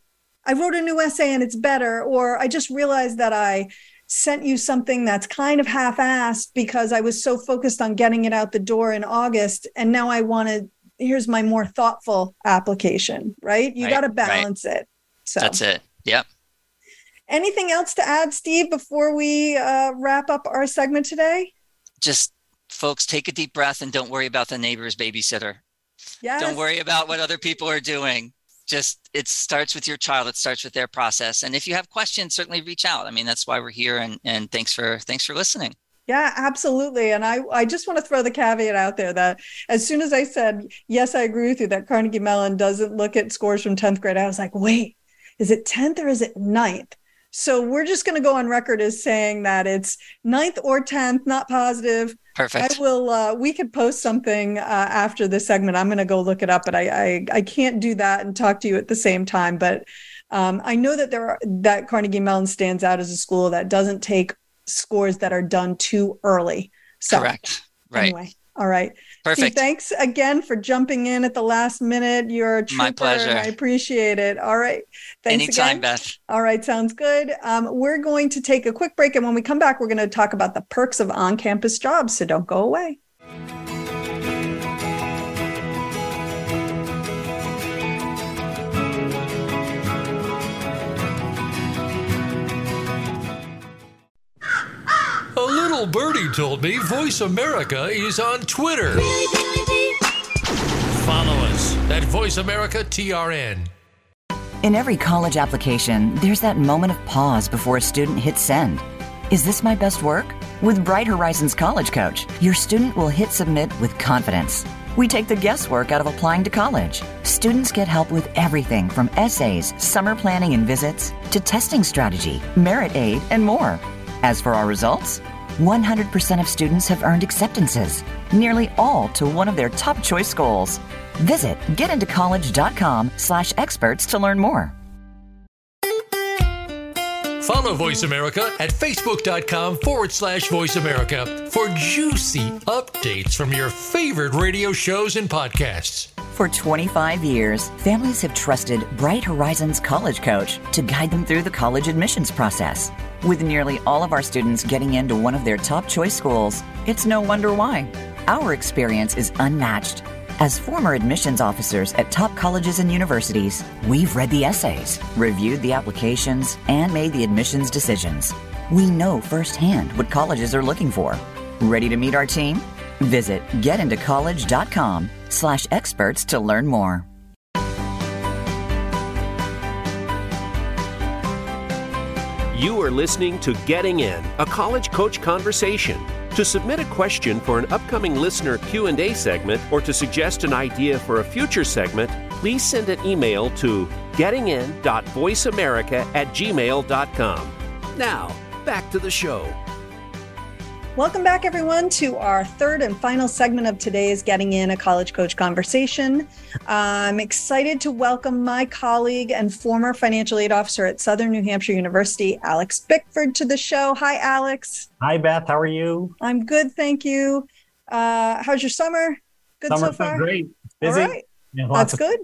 I wrote a new essay and it's better," or I just realized that I sent you something that's kind of half-assed because I was so focused on getting it out the door in August and now I want to here's my more thoughtful application, right? You right, got to balance right. it. So That's it. Yep. Anything else to add, Steve, before we uh, wrap up our segment today? Just folks, take a deep breath and don't worry about the neighbor's babysitter. Yes. Don't worry about what other people are doing. Just it starts with your child. It starts with their process. And if you have questions, certainly reach out. I mean, that's why we're here. And and thanks for thanks for listening. Yeah, absolutely. And I, I just want to throw the caveat out there that as soon as I said, yes, I agree with you that Carnegie Mellon doesn't look at scores from 10th grade, I was like, wait, is it 10th or is it 9th? So we're just going to go on record as saying that it's ninth or 10th, not positive. Perfect. I will, uh, we could post something uh, after this segment. I'm going to go look it up, but I, I, I, can't do that and talk to you at the same time. But um, I know that there are, that Carnegie Mellon stands out as a school that doesn't take scores that are done too early. So, Correct. Right. Anyway, all right. Perfect. Steve, thanks again for jumping in at the last minute. You're a trooper. My pleasure. I appreciate it. All right. Thanks Anytime, again. Beth. All right. Sounds good. Um, we're going to take a quick break. And when we come back, we're going to talk about the perks of on campus jobs. So don't go away. A little birdie told me Voice America is on Twitter. Follow us at Voice America TRN. In every college application, there's that moment of pause before a student hits send. Is this my best work? With Bright Horizons College Coach, your student will hit submit with confidence. We take the guesswork out of applying to college. Students get help with everything from essays, summer planning and visits, to testing strategy, merit aid, and more. As for our results, 100% of students have earned acceptances, nearly all to one of their top choice schools. Visit getintocollege.com slash experts to learn more. Follow Voice America at facebook.com forward slash voice America for juicy updates from your favorite radio shows and podcasts. For 25 years, families have trusted Bright Horizons College Coach to guide them through the college admissions process. With nearly all of our students getting into one of their top choice schools, it's no wonder why. Our experience is unmatched As former admissions officers at top colleges and universities, we've read the essays, reviewed the applications, and made the admissions decisions. We know firsthand what colleges are looking for. Ready to meet our team? Visit getintocollege.com slash experts to learn more. You are listening to Getting In, a college coach conversation. To submit a question for an upcoming listener Q&A segment or to suggest an idea for a future segment, please send an email to gettingin.voiceamerica at gmail.com. Now, back to the show. Welcome back, everyone, to our third and final segment of today's Getting In a College Coach Conversation. I'm excited to welcome my colleague and former financial aid officer at Southern New Hampshire University, Alex Bickford, to the show. Hi, Alex. Hi, Beth. How are you? I'm good, thank you. Uh, how's your summer? Good Summer's so far? great. Busy. All right. Yeah, That's of- good.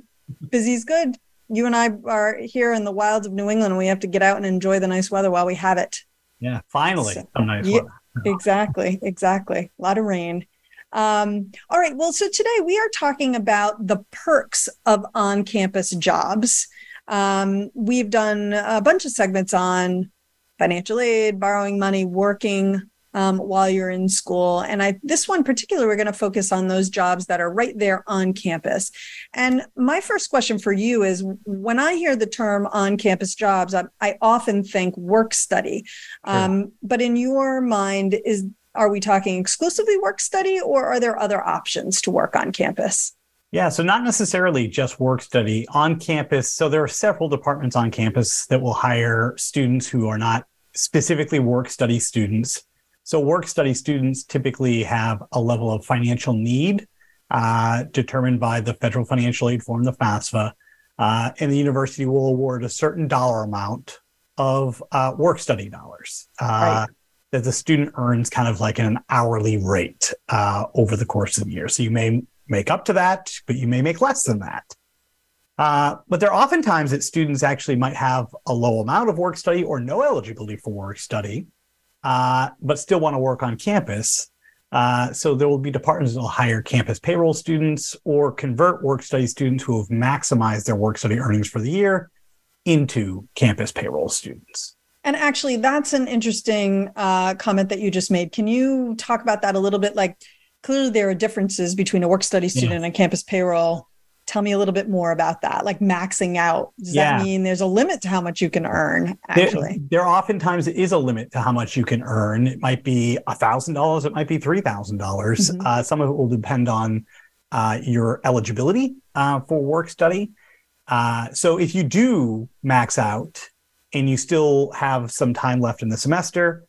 Busy's good. You and I are here in the wilds of New England, and we have to get out and enjoy the nice weather while we have it. Yeah, finally, so, some nice yeah, weather exactly, exactly. A lot of rain. Um, all right. Well, so today we are talking about the perks of on campus jobs. Um, we've done a bunch of segments on financial aid, borrowing money, working um, while you're in school. And I this one particular, we're going to focus on those jobs that are right there on campus. And my first question for you is when I hear the term on campus jobs, I, I often think work study. Um, But in your mind, is are we talking exclusively work study or are there other options to work on campus? Yeah, so not necessarily just work study on campus. So there are several departments on campus that will hire students who are not specifically work study students so work study students typically have a level of financial need uh, determined by the federal financial aid form, the FAFSA, uh, and the university will award a certain dollar amount of uh, work study dollars uh, right. that the student earns kind of like an hourly rate uh, over the course of the year. So you may make up to that, but you may make less than that. Uh, but there are often times that students actually might have a low amount of work study or no eligibility for work study uh, but still want to work on campus. Uh, so there will be departments that will hire campus payroll students or convert work study students who have maximized their work study earnings for the year into campus payroll students. And actually, that's an interesting uh, comment that you just made. Can you talk about that a little bit? Like, clearly, there are differences between a work study student yeah. and campus payroll tell me a little bit more about that like maxing out. Does yeah. that mean there's a limit to how much you can earn actually? there, there oftentimes is a limit to how much you can earn. It might be a thousand dollars it might be three thousand mm-hmm. dollars uh, some of it will depend on uh, your eligibility uh, for work study. Uh, so if you do max out and you still have some time left in the semester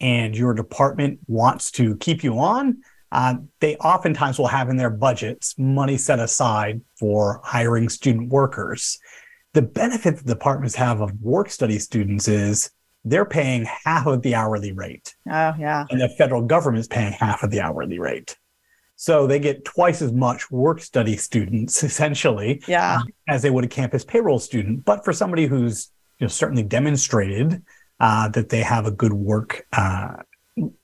and your department wants to keep you on uh, they oftentimes will have in their budgets money set aside for hiring student workers. The benefit the departments have of work study students is they're paying half of the hourly rate. Oh, yeah. And the federal government is paying half of the hourly rate. So they get twice as much work study students essentially yeah. Uh, as they would a campus payroll student. But for somebody who's you know, certainly demonstrated uh, that they have a good work uh,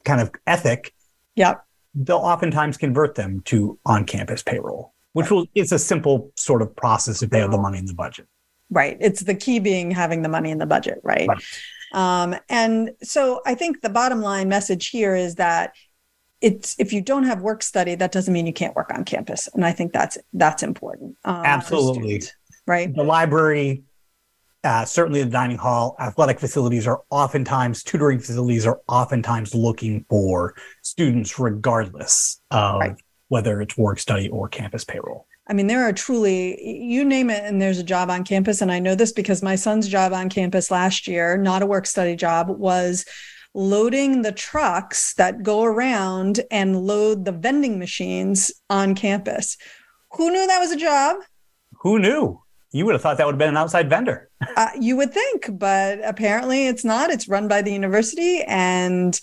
kind of ethic, yep they'll oftentimes convert them to on-campus payroll, which will it's a simple sort of process if they have the money in the budget. Right. It's the key being having the money in the budget, right? right. Um, and so I think the bottom line message here is that it's if you don't have work study, that doesn't mean you can't work on campus, and I think that's that's important. Um, Absolutely. Right. The library uh, certainly the dining hall, athletic facilities are oftentimes, tutoring facilities are oftentimes looking for students regardless of right. whether it's work study or campus payroll. I mean, there are truly, you name it, and there's a job on campus. And I know this because my son's job on campus last year, not a work study job, was loading the trucks that go around and load the vending machines on campus. Who knew that was a job? Who knew? You would have thought that would have been an outside vendor. uh, you would think, but apparently it's not. It's run by the university, and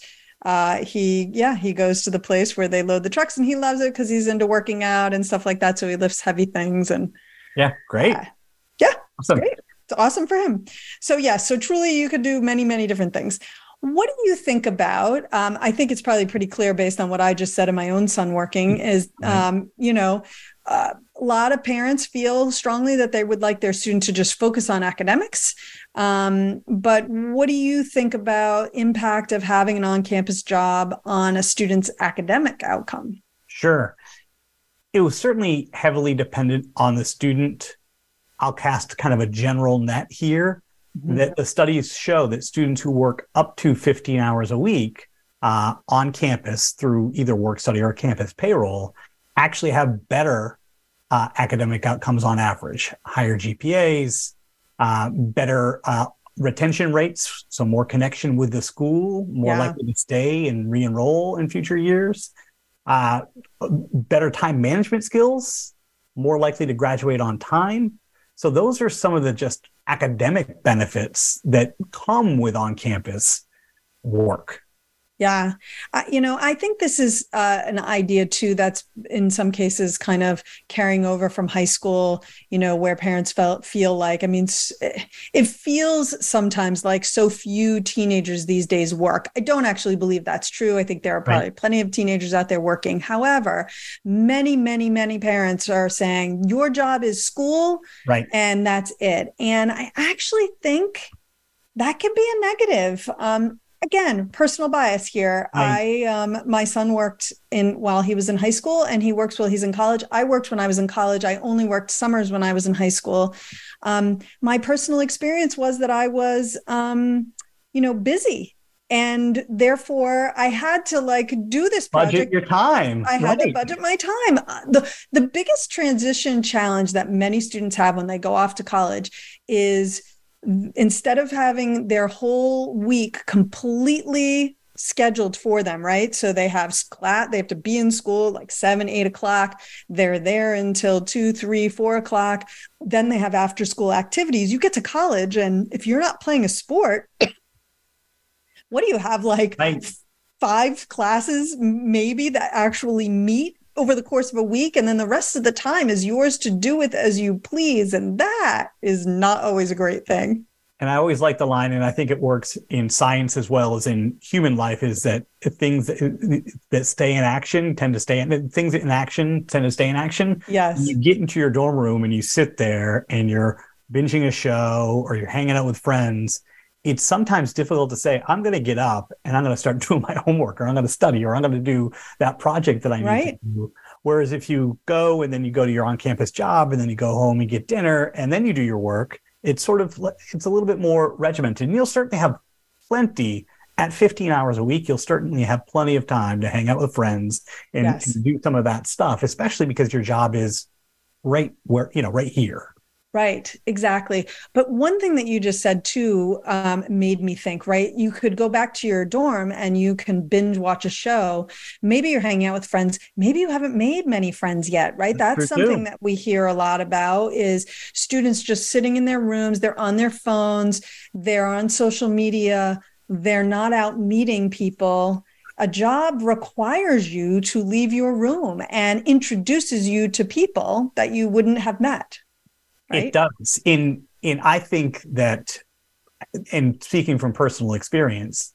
uh, he, yeah, he goes to the place where they load the trucks, and he loves it because he's into working out and stuff like that. So he lifts heavy things, and yeah, great. Uh, yeah, awesome. Great. It's awesome for him. So yeah, so truly, you could do many, many different things. what do you think about? Um, I think it's probably pretty clear based on what I just said of my own son working is, um, you know, uh, a lot of parents feel strongly that they would like their student to just focus on academics. Um, but what do you think about impact of having an on-campus job on a student's academic outcome? Sure. It was certainly heavily dependent on the student. I'll cast kind of a general net here mm-hmm. that the studies show that students who work up to 15 hours a week uh, on campus through either work study or campus payroll actually have better uh, academic outcomes on average, higher GPAs, uh, better uh, retention rates, so more connection with the school, more yeah. likely to stay and re-enroll in future years, uh, better time management skills, more likely to graduate on time. So those are some of the just academic benefits that come with on-campus work. Yeah. Uh, you know, I think this is uh, an idea too that's in some cases kind of carrying over from high school, you know, where parents felt feel like, I mean, it feels sometimes like so few teenagers these days work. I don't actually believe that's true. I think there are probably right. plenty of teenagers out there working. However, many, many, many parents are saying your job is school. Right. And that's it. And I actually think that can be a negative. Um, again personal bias here. I, I um, my son worked in while he was in high school and he works while he's in college. I worked when i was in college. I only worked summers when i was in high school. Um, my personal experience was that i was um, you know busy and therefore i had to like do this project. budget your time. I had right. to budget my time. Uh, the the biggest transition challenge that many students have when they go off to college is instead of having their whole week completely scheduled for them, right? So they have class, they have to be in school like seven, eight o'clock. They're there until two, three, four o'clock. Then they have after school activities. You get to college, and if you're not playing a sport, what do you have like right. five classes maybe that actually meet over the course of a week and then the rest of the time is yours to do with as you please and that is not always a great thing. And i always like the line and i think it works in science as well as in human life is that things that, that stay in action tend to stay in things in action tend to stay in action. Yes. You get into your dorm room and you sit there and you're binging a show or you're hanging out with friends it's sometimes difficult to say, I'm going to get up and I'm going to start doing my homework or I'm going to study or I'm going to do that project that I need right. to do. Whereas if you go and then you go to your on campus job and then you go home and get dinner and then you do your work, it's sort of, it's a little bit more regimented and you'll certainly have plenty at 15 hours a week. You'll certainly have plenty of time to hang out with friends and, yes. and do some of that stuff, especially because your job is right where, you know, right here. Right, exactly. But one thing that you just said too um, made me think, right? You could go back to your dorm and you can binge watch a show. Maybe you're hanging out with friends. Maybe you haven't made many friends yet, right? That's, That's something too. that we hear a lot about is students just sitting in their rooms, they're on their phones, they're on social media, they're not out meeting people a job requires you to leave your room and introduces you to people that you wouldn't have met. Right? It does. In in I think that and speaking from personal experience,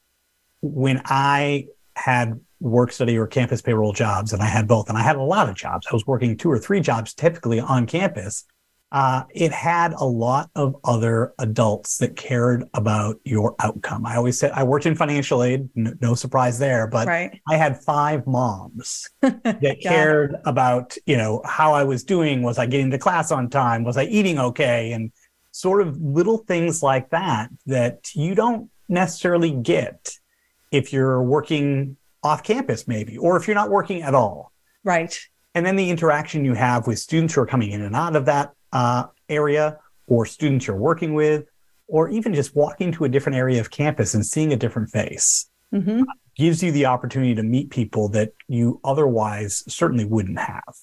when I had work study or campus payroll jobs, and I had both, and I had a lot of jobs. I was working two or three jobs typically on campus uh, it had a lot of other adults that cared about your outcome. I always said I worked in financial aid, no, no surprise there, but right. I had five moms that cared it. about, you know, how I was doing. Was I getting to class on time? Was I eating okay? And sort of little things like that that you don't necessarily get if you're working off campus, maybe, or if you're not working at all. Right. And then the interaction you have with students who are coming in and out of that uh, area or students you're working with, or even just walking to a different area of campus and seeing a different face mm-hmm. gives you the opportunity to meet people that you otherwise certainly wouldn't have.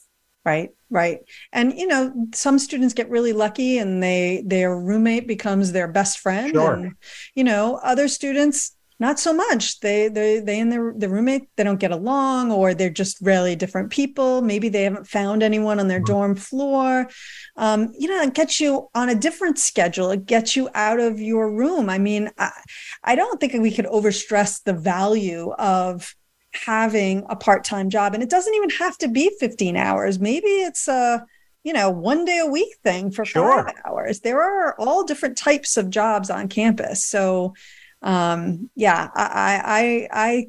Right, right. And you know, some students get really lucky and they their roommate becomes their best friend. Sure. And you know, other students not so much. They they they and their the roommate they don't get along, or they're just really different people. Maybe they haven't found anyone on their mm-hmm. dorm floor. Um, you know, it gets you on a different schedule. It gets you out of your room. I mean, I, I don't think we could overstress the value of having a part-time job and it doesn't even have to be 15 hours maybe it's a you know one day a week thing for sure. five hours there are all different types of jobs on campus so um, yeah I, I i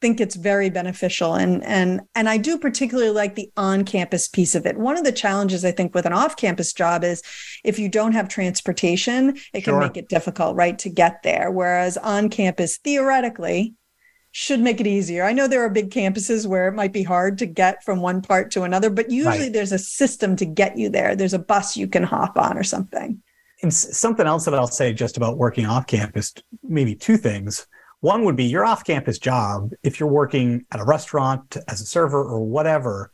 think it's very beneficial and and and i do particularly like the on-campus piece of it one of the challenges i think with an off-campus job is if you don't have transportation it sure. can make it difficult right to get there whereas on campus theoretically should make it easier. I know there are big campuses where it might be hard to get from one part to another, but usually right. there's a system to get you there. There's a bus you can hop on or something. And something else that I'll say just about working off campus, maybe two things. One would be your off campus job. If you're working at a restaurant as a server or whatever,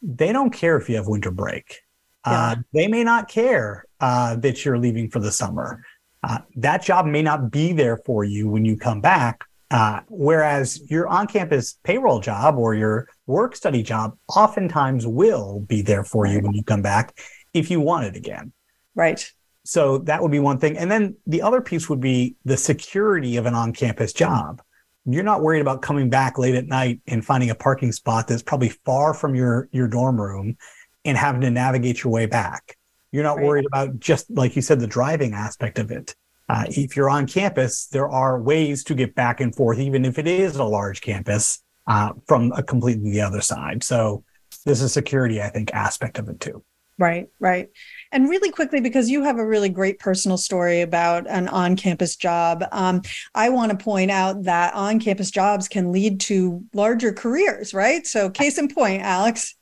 they don't care if you have winter break. Yeah. Uh, they may not care uh, that you're leaving for the summer. Uh, that job may not be there for you when you come back, uh, whereas your on campus payroll job or your work study job oftentimes will be there for you when you come back if you want it again. Right. So that would be one thing. And then the other piece would be the security of an on campus job. You're not worried about coming back late at night and finding a parking spot that's probably far from your, your dorm room and having to navigate your way back. You're not right. worried about just, like you said, the driving aspect of it. Uh, if you're on campus, there are ways to get back and forth, even if it is a large campus, uh, from a completely the other side. So there's a security, I think, aspect of it too. Right, right. And really quickly, because you have a really great personal story about an on campus job, um, I want to point out that on campus jobs can lead to larger careers, right? So, case in point, Alex,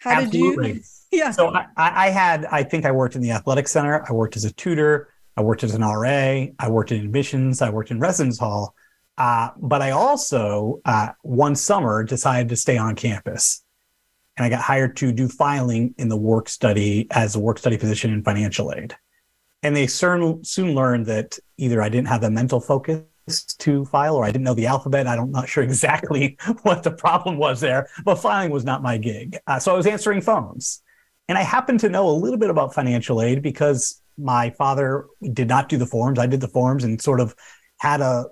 how Absolutely. did you? Yeah. So, I, I had, I think I worked in the athletic center, I worked as a tutor. I worked as an RA. I worked in admissions. I worked in residence hall. Uh, but I also, uh, one summer, decided to stay on campus. And I got hired to do filing in the work study as a work study position in financial aid. And they soon, soon learned that either I didn't have the mental focus to file or I didn't know the alphabet. I'm not sure exactly what the problem was there, but filing was not my gig. Uh, so I was answering phones. And I happened to know a little bit about financial aid because my father did not do the forms. I did the forms and sort of had a,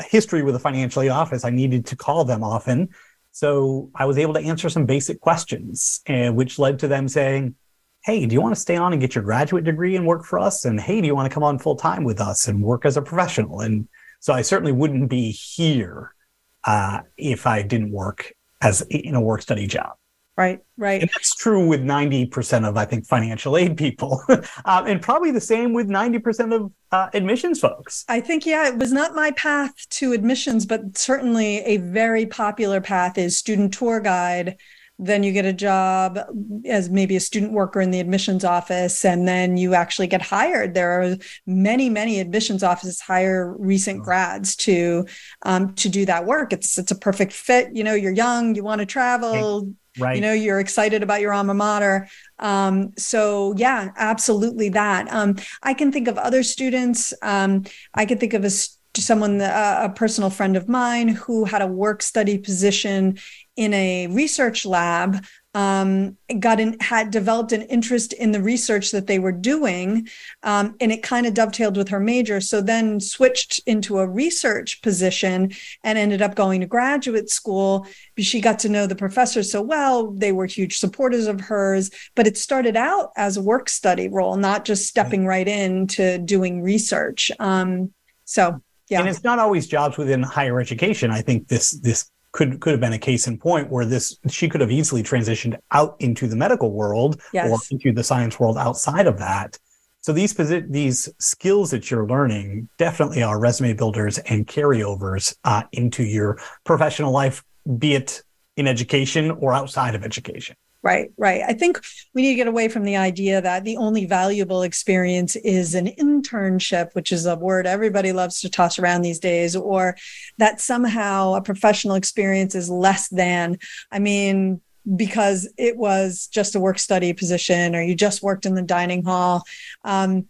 a history with the financial aid office. I needed to call them often. So I was able to answer some basic questions, and which led to them saying, Hey, do you want to stay on and get your graduate degree and work for us? And hey, do you want to come on full time with us and work as a professional? And so I certainly wouldn't be here uh, if I didn't work as in a work study job. Right, right. And that's true with 90% of, I think, financial aid people, uh, and probably the same with 90% of uh, admissions folks. I think, yeah, it was not my path to admissions, but certainly a very popular path is student tour guide. Then you get a job as maybe a student worker in the admissions office, and then you actually get hired. There are many, many admissions offices hire recent grads to um, to do that work. It's it's a perfect fit. You know, you're young, you want to travel. Right. You know, you're excited about your alma mater. Um, so yeah, absolutely that. Um, I can think of other students. Um, I can think of a someone, uh, a personal friend of mine who had a work study position in a research lab um, got in, had developed an interest in the research that they were doing, um, and it kind of dovetailed with her major. So then switched into a research position and ended up going to graduate school. She got to know the professors so well; they were huge supporters of hers. But it started out as a work study role, not just stepping right into doing research. Um, so yeah. And it's not always jobs within higher education. I think this this could could have been a case in point where this she could have easily transitioned out into the medical world yes. or into the science world outside of that. So these these skills that you're learning definitely are resume builders and carryovers uh, into your professional life, be it in education or outside of education. Right, right. I think we need to get away from the idea that the only valuable experience is an internship, which is a word everybody loves to toss around these days, or that somehow a professional experience is less than. I mean, because it was just a work study position or you just worked in the dining hall. Um,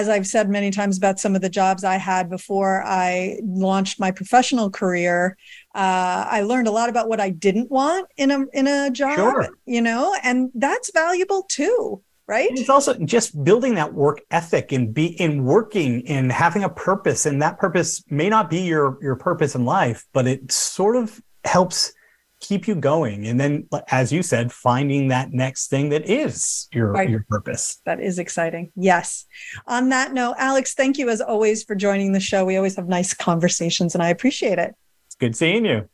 as I've said many times about some of the jobs I had before I launched my professional career, uh, I learned a lot about what I didn't want in a in a job. Sure. You know, and that's valuable too right it's also just building that work ethic and be in working and having a purpose and that purpose may not be your your purpose in life but it sort of helps keep you going and then as you said finding that next thing that is your right. your purpose that is exciting yes on that note alex thank you as always for joining the show we always have nice conversations and i appreciate it it's good seeing you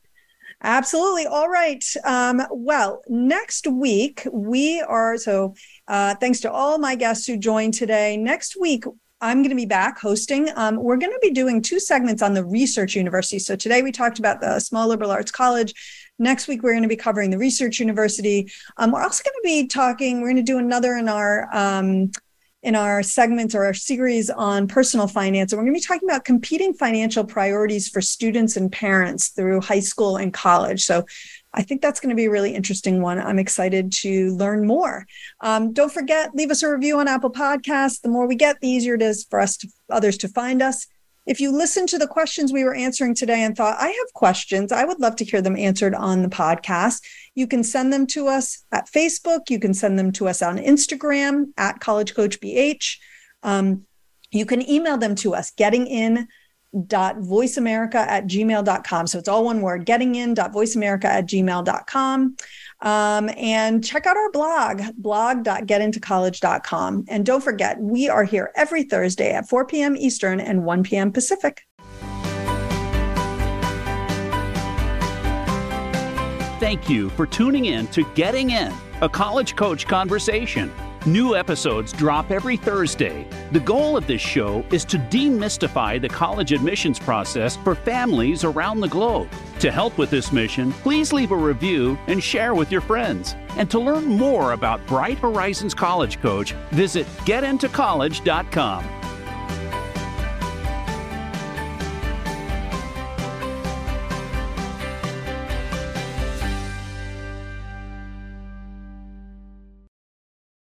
Absolutely. All right. Um, well, next week we are so. Uh, thanks to all my guests who joined today. Next week I'm going to be back hosting. Um, we're going to be doing two segments on the research university. So today we talked about the small liberal arts college. Next week, we're going to be covering the Research University. Um, we're also going to be talking, we're going to do another in our um, in our segment or our series on personal finance. And we're going to be talking about competing financial priorities for students and parents through high school and college. So I think that's going to be a really interesting one. I'm excited to learn more. Um, don't forget, leave us a review on Apple Podcasts. The more we get, the easier it is for us to others to find us. If you listen to the questions we were answering today and thought, I have questions, I would love to hear them answered on the podcast. You can send them to us at Facebook. You can send them to us on Instagram at College Coach BH. Um, you can email them to us, getting in dot at gmail.com so it's all one word getting in dot at gmail.com um, and check out our blog blog.getintocollege.com and don't forget we are here every thursday at 4 p.m eastern and 1 p.m pacific. Thank you for tuning in to getting in a college coach conversation New episodes drop every Thursday. The goal of this show is to demystify the college admissions process for families around the globe. To help with this mission, please leave a review and share with your friends. And to learn more about Bright Horizons College Coach, visit getintocollege.com.